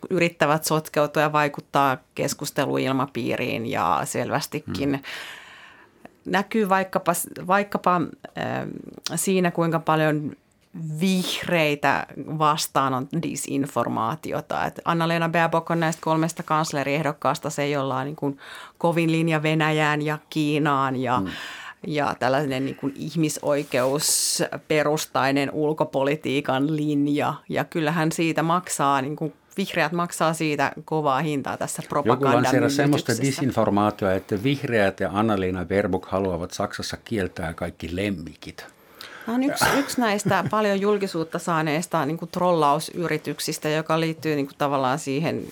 yrittävät sotkeutua ja vaikuttaa keskusteluilmapiiriin ja selvästikin hmm. näkyy vaikkapa, vaikkapa äh, siinä, kuinka paljon vihreitä vastaan on disinformaatiota. Et Anna-Leena Baerbock on näistä kolmesta kansleriehdokkaasta se, jolla on niin kuin kovin linja Venäjään ja Kiinaan ja, mm. ja tällainen niin kuin ihmisoikeusperustainen ulkopolitiikan linja. Ja kyllähän siitä maksaa niin kuin vihreät maksaa siitä kovaa hintaa tässä propagandan Joku semmoista disinformaatiota, että vihreät ja Anna-Leena Baerbock haluavat Saksassa kieltää kaikki lemmikit. Tämä on yksi, yksi näistä paljon julkisuutta saaneista niin kuin trollausyrityksistä, joka liittyy niin kuin tavallaan siihen,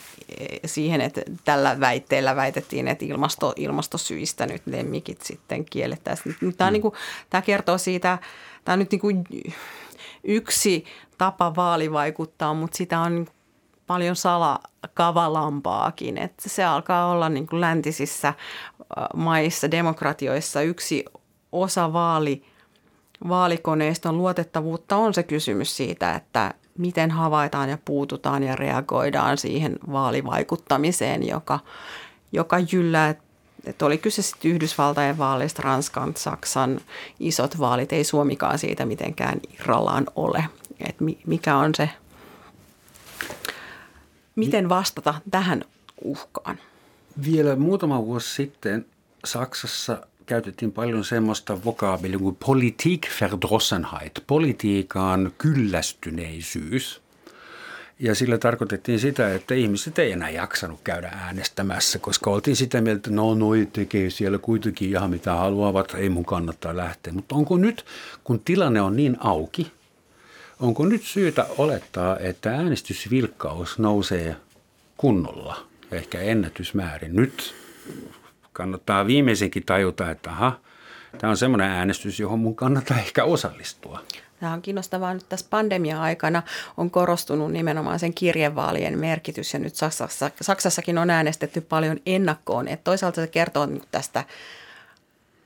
siihen, että tällä väitteellä väitettiin, että ilmasto, ilmastosyistä nyt lemmikit sitten kiellettäisiin. Tämä, mm. niin kuin, tämä kertoo siitä, tämä on nyt niin kuin yksi tapa vaali vaikuttaa, mutta sitä on paljon salakavalampaakin. Että se alkaa olla niin kuin läntisissä maissa, demokratioissa yksi osa vaali vaalikoneiston luotettavuutta on se kysymys siitä, että miten havaitaan ja puututaan ja reagoidaan siihen vaalivaikuttamiseen, joka, joka jyllää, että oli kyse sitten Yhdysvaltain vaaleista, Ranskan, Saksan isot vaalit, ei Suomikaan siitä mitenkään irrallaan ole. että mikä on se, miten vastata tähän uhkaan? Vielä muutama vuosi sitten Saksassa käytettiin paljon semmoista vokaabelia kuin politikverdrossenheit, politiikan kyllästyneisyys. Ja sillä tarkoitettiin sitä, että ihmiset ei enää jaksanut käydä äänestämässä, koska oltiin sitä mieltä, että no noi tekee siellä kuitenkin ihan mitä haluavat, ei mun kannattaa lähteä. Mutta onko nyt, kun tilanne on niin auki, onko nyt syytä olettaa, että äänestysvilkkaus nousee kunnolla, ehkä ennätysmäärin? Nyt kannattaa viimeisenkin tajuta, että aha, tämä on semmoinen äänestys, johon mun kannattaa ehkä osallistua. Tämä on kiinnostavaa nyt tässä pandemia-aikana on korostunut nimenomaan sen kirjevaalien merkitys ja nyt Saksassa, Saksassakin on äänestetty paljon ennakkoon. Että toisaalta se kertoo tästä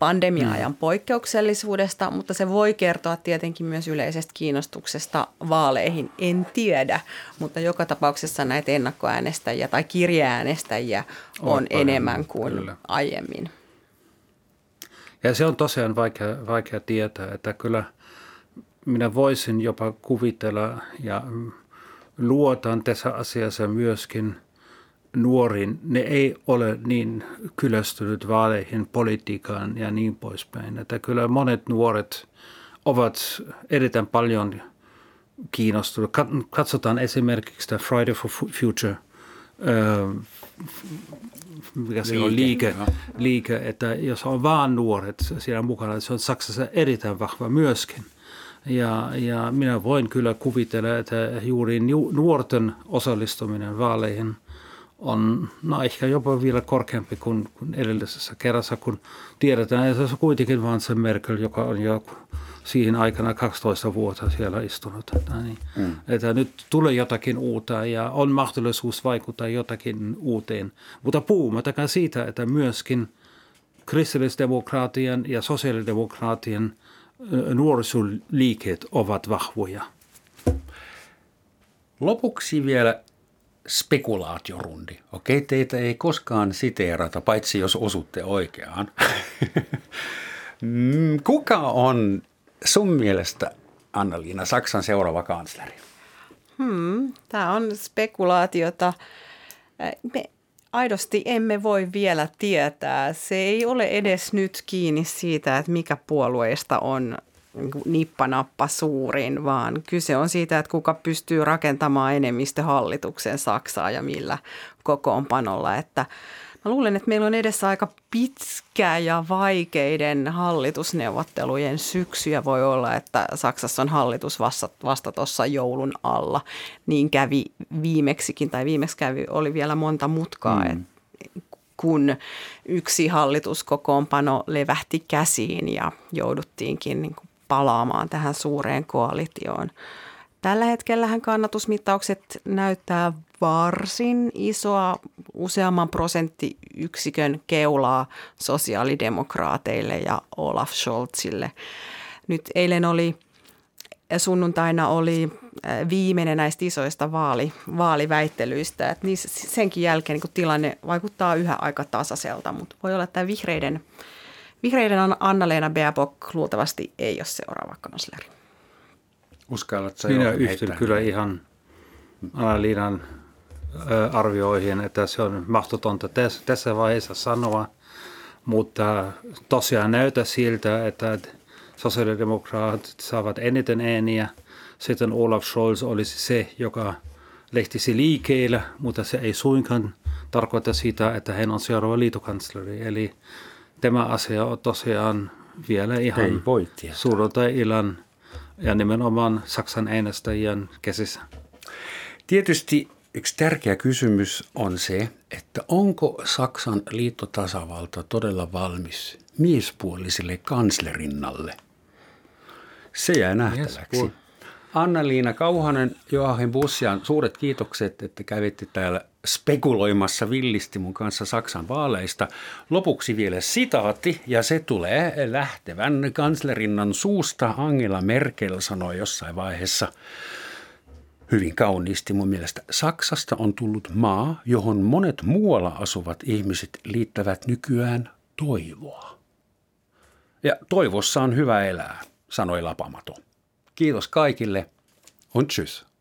pandemia-ajan poikkeuksellisuudesta, mutta se voi kertoa tietenkin myös yleisestä kiinnostuksesta vaaleihin. En tiedä, mutta joka tapauksessa näitä ennakkoäänestäjiä tai kirjeäänestäjiä on, on enemmän kuin kyllä. aiemmin. Ja se on tosiaan vaikea, vaikea tietää, että kyllä minä voisin jopa kuvitella ja luotan tässä asiassa myöskin – nuoriin, ne ei ole niin kyllästynyt vaaleihin, politiikkaan ja niin poispäin. Että kyllä monet nuoret ovat erittäin paljon kiinnostuneet. Katsotaan esimerkiksi tämä Friday for Future, mikä se on liike, liike, että jos on vaan nuoret siellä mukana, se on Saksassa erittäin vahva myöskin. Ja, ja minä voin kyllä kuvitella, että juuri nuorten osallistuminen vaaleihin on no ehkä jopa vielä korkeampi kuin, kuin edellisessä kerrassa, kun tiedetään, että se on kuitenkin vain se Merkel, joka on jo siihen aikana 12 vuotta siellä istunut. Että, niin, mm. että nyt tulee jotakin uutta ja on mahdollisuus vaikuttaa jotakin uuteen. Mutta puhumattakaan siitä, että myöskin kristillisdemokraatien ja sosiaalidemokraatien nuorisoliikkeet ovat vahvoja. Lopuksi vielä spekulaatiorundi. Okei, teitä ei koskaan siteerata, paitsi jos osutte oikeaan. Mm, kuka on sun mielestä, Anna-Liina, Saksan seuraava kansleri? Hmm, Tämä on spekulaatiota. Me aidosti emme voi vielä tietää. Se ei ole edes nyt kiinni siitä, että mikä puolueista on nippanappa suurin, vaan kyse on siitä, että kuka pystyy rakentamaan enemmistöhallituksen Saksaa ja millä kokoonpanolla. Että mä luulen, että meillä on edessä aika pitkä ja vaikeiden hallitusneuvottelujen syksyjä. Voi olla, että Saksassa on hallitus vasta, vasta tuossa joulun alla. Niin kävi viimeksikin, tai viimeksi kävi, oli vielä monta mutkaa, mm. kun yksi hallituskokoonpano levähti käsiin ja jouduttiinkin niin kuin palaamaan tähän suureen koalitioon. Tällä hetkellähän kannatusmittaukset näyttää varsin isoa useamman prosenttiyksikön keulaa sosiaalidemokraateille ja Olaf Scholzille. Nyt eilen oli sunnuntaina oli äh, viimeinen näistä isoista vaali, vaaliväittelyistä. Että niissä, senkin jälkeen niin tilanne vaikuttaa yhä aika tasaiselta, mutta voi olla, että vihreiden – Vihreiden Anna-Leena Baerbock luultavasti ei ole seuraava kansleri. Uskallatko Minä yhtyn kyllä ihan Anna-Liinan arvioihin, että se on mahdotonta tässä vaiheessa sanoa, mutta tosiaan näyttää siltä, että sosiaalidemokraatit saavat eniten ääniä. Sitten Olaf Scholz olisi se, joka lehtisi liikkeelle, mutta se ei suinkaan tarkoita sitä, että hän on seuraava liitokansleri. Eli tämä asia on tosiaan vielä ihan Ei voi sunnuntai-illan ja nimenomaan Saksan äänestäjien käsissä. Tietysti yksi tärkeä kysymys on se, että onko Saksan liittotasavalta todella valmis miespuoliselle kanslerinnalle? Se jää nähtäväksi. Anna-Liina Kauhanen, Joachim Bussian, suuret kiitokset, että kävitte täällä spekuloimassa villisti mun kanssa Saksan vaaleista. Lopuksi vielä sitaatti, ja se tulee lähtevän kanslerinnan suusta. Angela Merkel sanoi jossain vaiheessa hyvin kauniisti mun mielestä. Saksasta on tullut maa, johon monet muualla asuvat ihmiset liittävät nykyään toivoa. Ja toivossa on hyvä elää, sanoi Lapamato. Kiitos kaikille und tschüss.